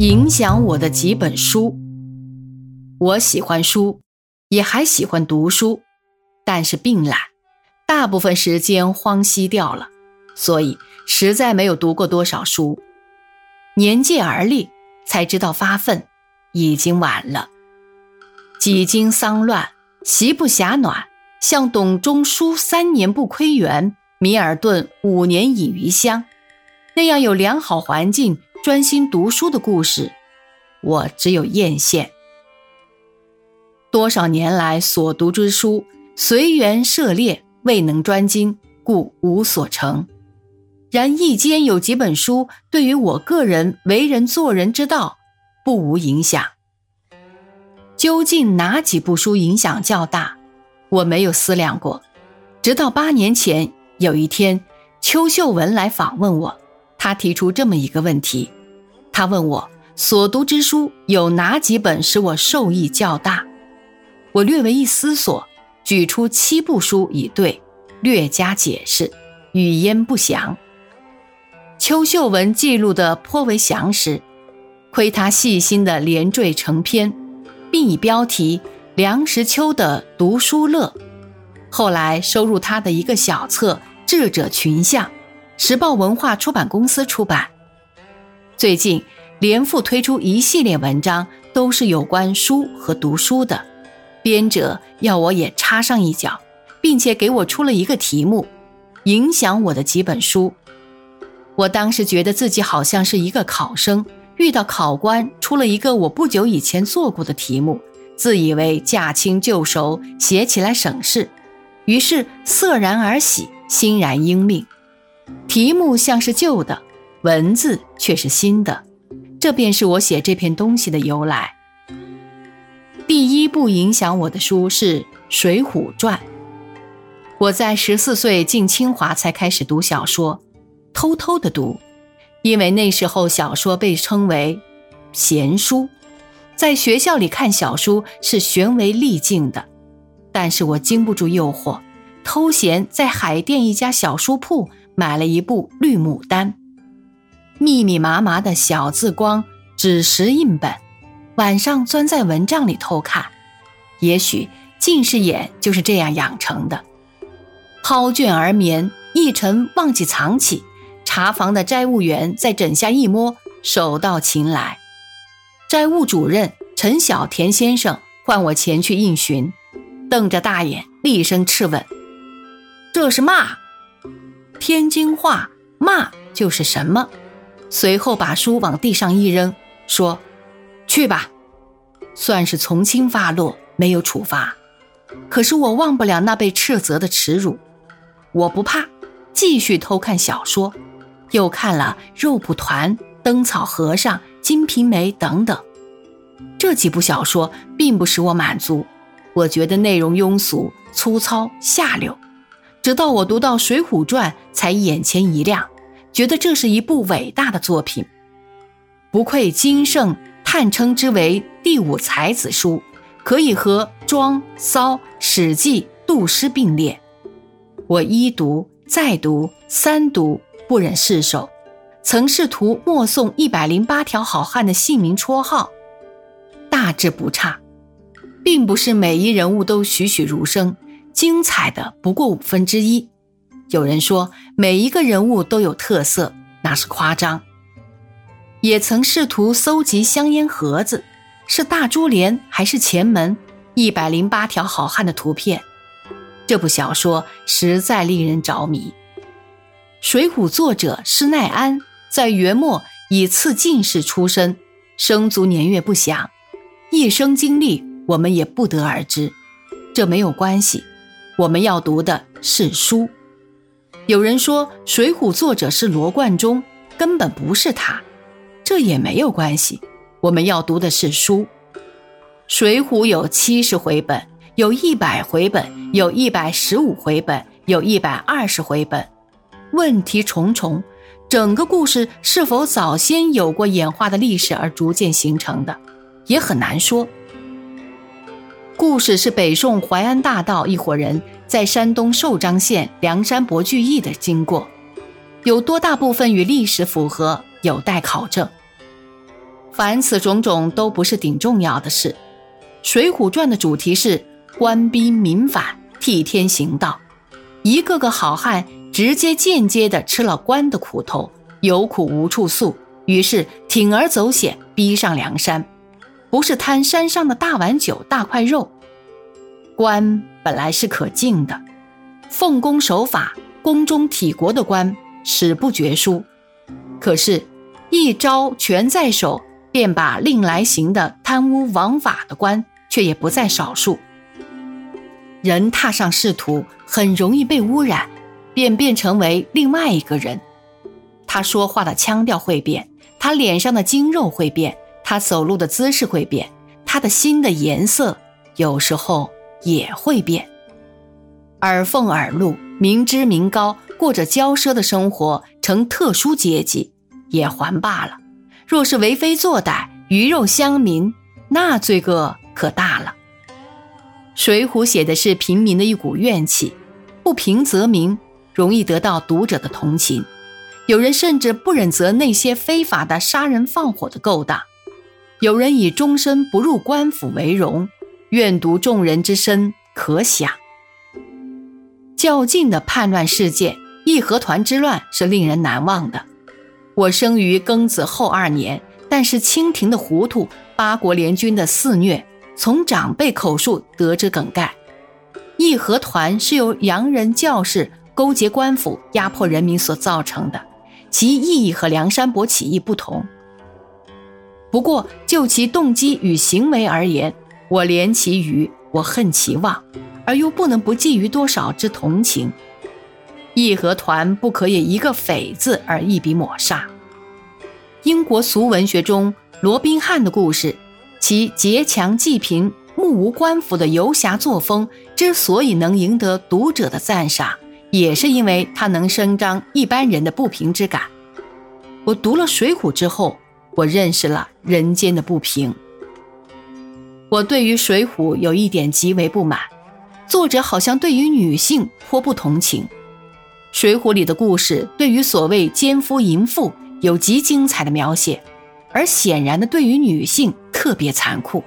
影响我的几本书。我喜欢书，也还喜欢读书，但是病懒，大部分时间荒稀掉了，所以实在没有读过多少书。年届而立，才知道发愤，已经晚了。几经丧乱，席不暇暖，像董仲舒三年不窥园，米尔顿五年饮余香，那样有良好环境、专心读书的故事，我只有艳羡。多少年来所读之书，随缘涉猎，未能专精，故无所成。然一间有几本书，对于我个人为人做人之道，不无影响。究竟哪几部书影响较大？我没有思量过。直到八年前有一天，邱秀文来访问我，他提出这么一个问题：他问我所读之书有哪几本使我受益较大？我略为一思索，举出七部书以对，略加解释，语焉不详。邱秀文记录的颇为详实，亏他细心的连缀成篇。并以标题《梁实秋的读书乐》，后来收入他的一个小册《智者群像》，时报文化出版公司出版。最近连复推出一系列文章，都是有关书和读书的。编者要我也插上一脚，并且给我出了一个题目：影响我的几本书。我当时觉得自己好像是一个考生。遇到考官出了一个我不久以前做过的题目，自以为驾轻就熟，写起来省事，于是色然而喜，欣然应命。题目像是旧的，文字却是新的，这便是我写这篇东西的由来。第一部影响我的书是《水浒传》，我在十四岁进清华才开始读小说，偷偷的读。因为那时候小说被称为闲书，在学校里看小书是悬为利境的。但是我经不住诱惑，偷闲在海淀一家小书铺买了一部《绿牡丹》，密密麻麻的小字光纸石印本，晚上钻在蚊帐里偷看。也许近视眼就是这样养成的。抛卷而眠，一晨忘记藏起。茶房的斋务员在枕下一摸，手到擒来。斋务主任陈小田先生唤我前去应询，瞪着大眼，厉声斥问：“这是嘛？天津话骂就是什么？”随后把书往地上一扔，说：“去吧。”算是从轻发落，没有处罚。可是我忘不了那被斥责的耻辱。我不怕，继续偷看小说。又看了《肉蒲团》《灯草和尚》《金瓶梅》等等，这几部小说并不使我满足，我觉得内容庸俗、粗糙、下流。直到我读到《水浒传》，才眼前一亮，觉得这是一部伟大的作品，不愧金圣叹称之为第五才子书，可以和《庄》《骚》《史记》《杜诗》并列。我一读再读三读。不忍释手，曾试图默诵一百零八条好汉的姓名绰号，大致不差，并不是每一人物都栩栩如生，精彩的不过五分之一。有人说每一个人物都有特色，那是夸张。也曾试图搜集香烟盒子，是大珠帘还是前门？一百零八条好汉的图片，这部小说实在令人着迷。《水浒》作者施耐庵在元末以次进士出身，生卒年月不详，一生经历我们也不得而知。这没有关系，我们要读的是书。有人说《水浒》作者是罗贯中，根本不是他，这也没有关系，我们要读的是书。《水浒》有七十回本，有一百回本，有一百十五回本，有一百二十回本。问题重重，整个故事是否早先有过演化的历史而逐渐形成的，也很难说。故事是北宋淮安大盗一伙人在山东寿张县梁山伯聚义的经过，有多大部分与历史符合，有待考证。凡此种种都不是顶重要的事，《水浒传》的主题是官逼民反、替天行道，一个个好汉直接间接的吃了官的苦头，有苦无处诉，于是铤而走险，逼上梁山，不是贪山上的大碗酒、大块肉。官本来是可敬的，奉公守法、宫中体国的官史不绝书，可是，一招权在手。便把令来行的贪污枉法的官，却也不在少数。人踏上仕途，很容易被污染，便变成为另外一个人。他说话的腔调会变，他脸上的筋肉会变，他走路的姿势会变，他的心的颜色有时候也会变。耳奉耳禄，明知名高，过着骄奢的生活，成特殊阶级，也还罢了。若是为非作歹、鱼肉乡民，那罪恶可大了。《水浒》写的是平民的一股怨气，不平则鸣，容易得到读者的同情。有人甚至不忍责那些非法的杀人放火的勾当，有人以终身不入官府为荣，愿读众人之身，可想。较近的叛乱事件——义和团之乱，是令人难忘的。我生于庚子后二年，但是清廷的糊涂，八国联军的肆虐，从长辈口述得知梗概。义和团是由洋人教士勾结官府，压迫人民所造成的，其意义和梁山伯起义不同。不过就其动机与行为而言，我怜其愚，我恨其妄，而又不能不寄予多少之同情。义和团不可以一个“匪”字而一笔抹杀。英国俗文学中，罗宾汉的故事，其劫强济贫、目无官府的游侠作风之所以能赢得读者的赞赏，也是因为他能伸张一般人的不平之感。我读了《水浒》之后，我认识了人间的不平。我对于《水浒》有一点极为不满，作者好像对于女性颇不同情。《水浒》里的故事对于所谓奸夫淫妇有极精彩的描写，而显然的对于女性特别残酷。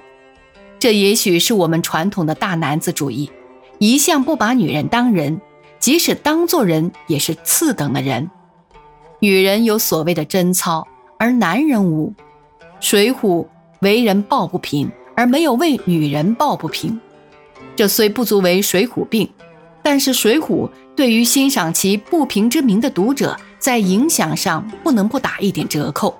这也许是我们传统的大男子主义，一向不把女人当人，即使当做人也是次等的人。女人有所谓的贞操，而男人无。《水浒》为人抱不平，而没有为女人抱不平。这虽不足为《水浒》病。但是《水浒》对于欣赏其不平之名的读者，在影响上不能不打一点折扣。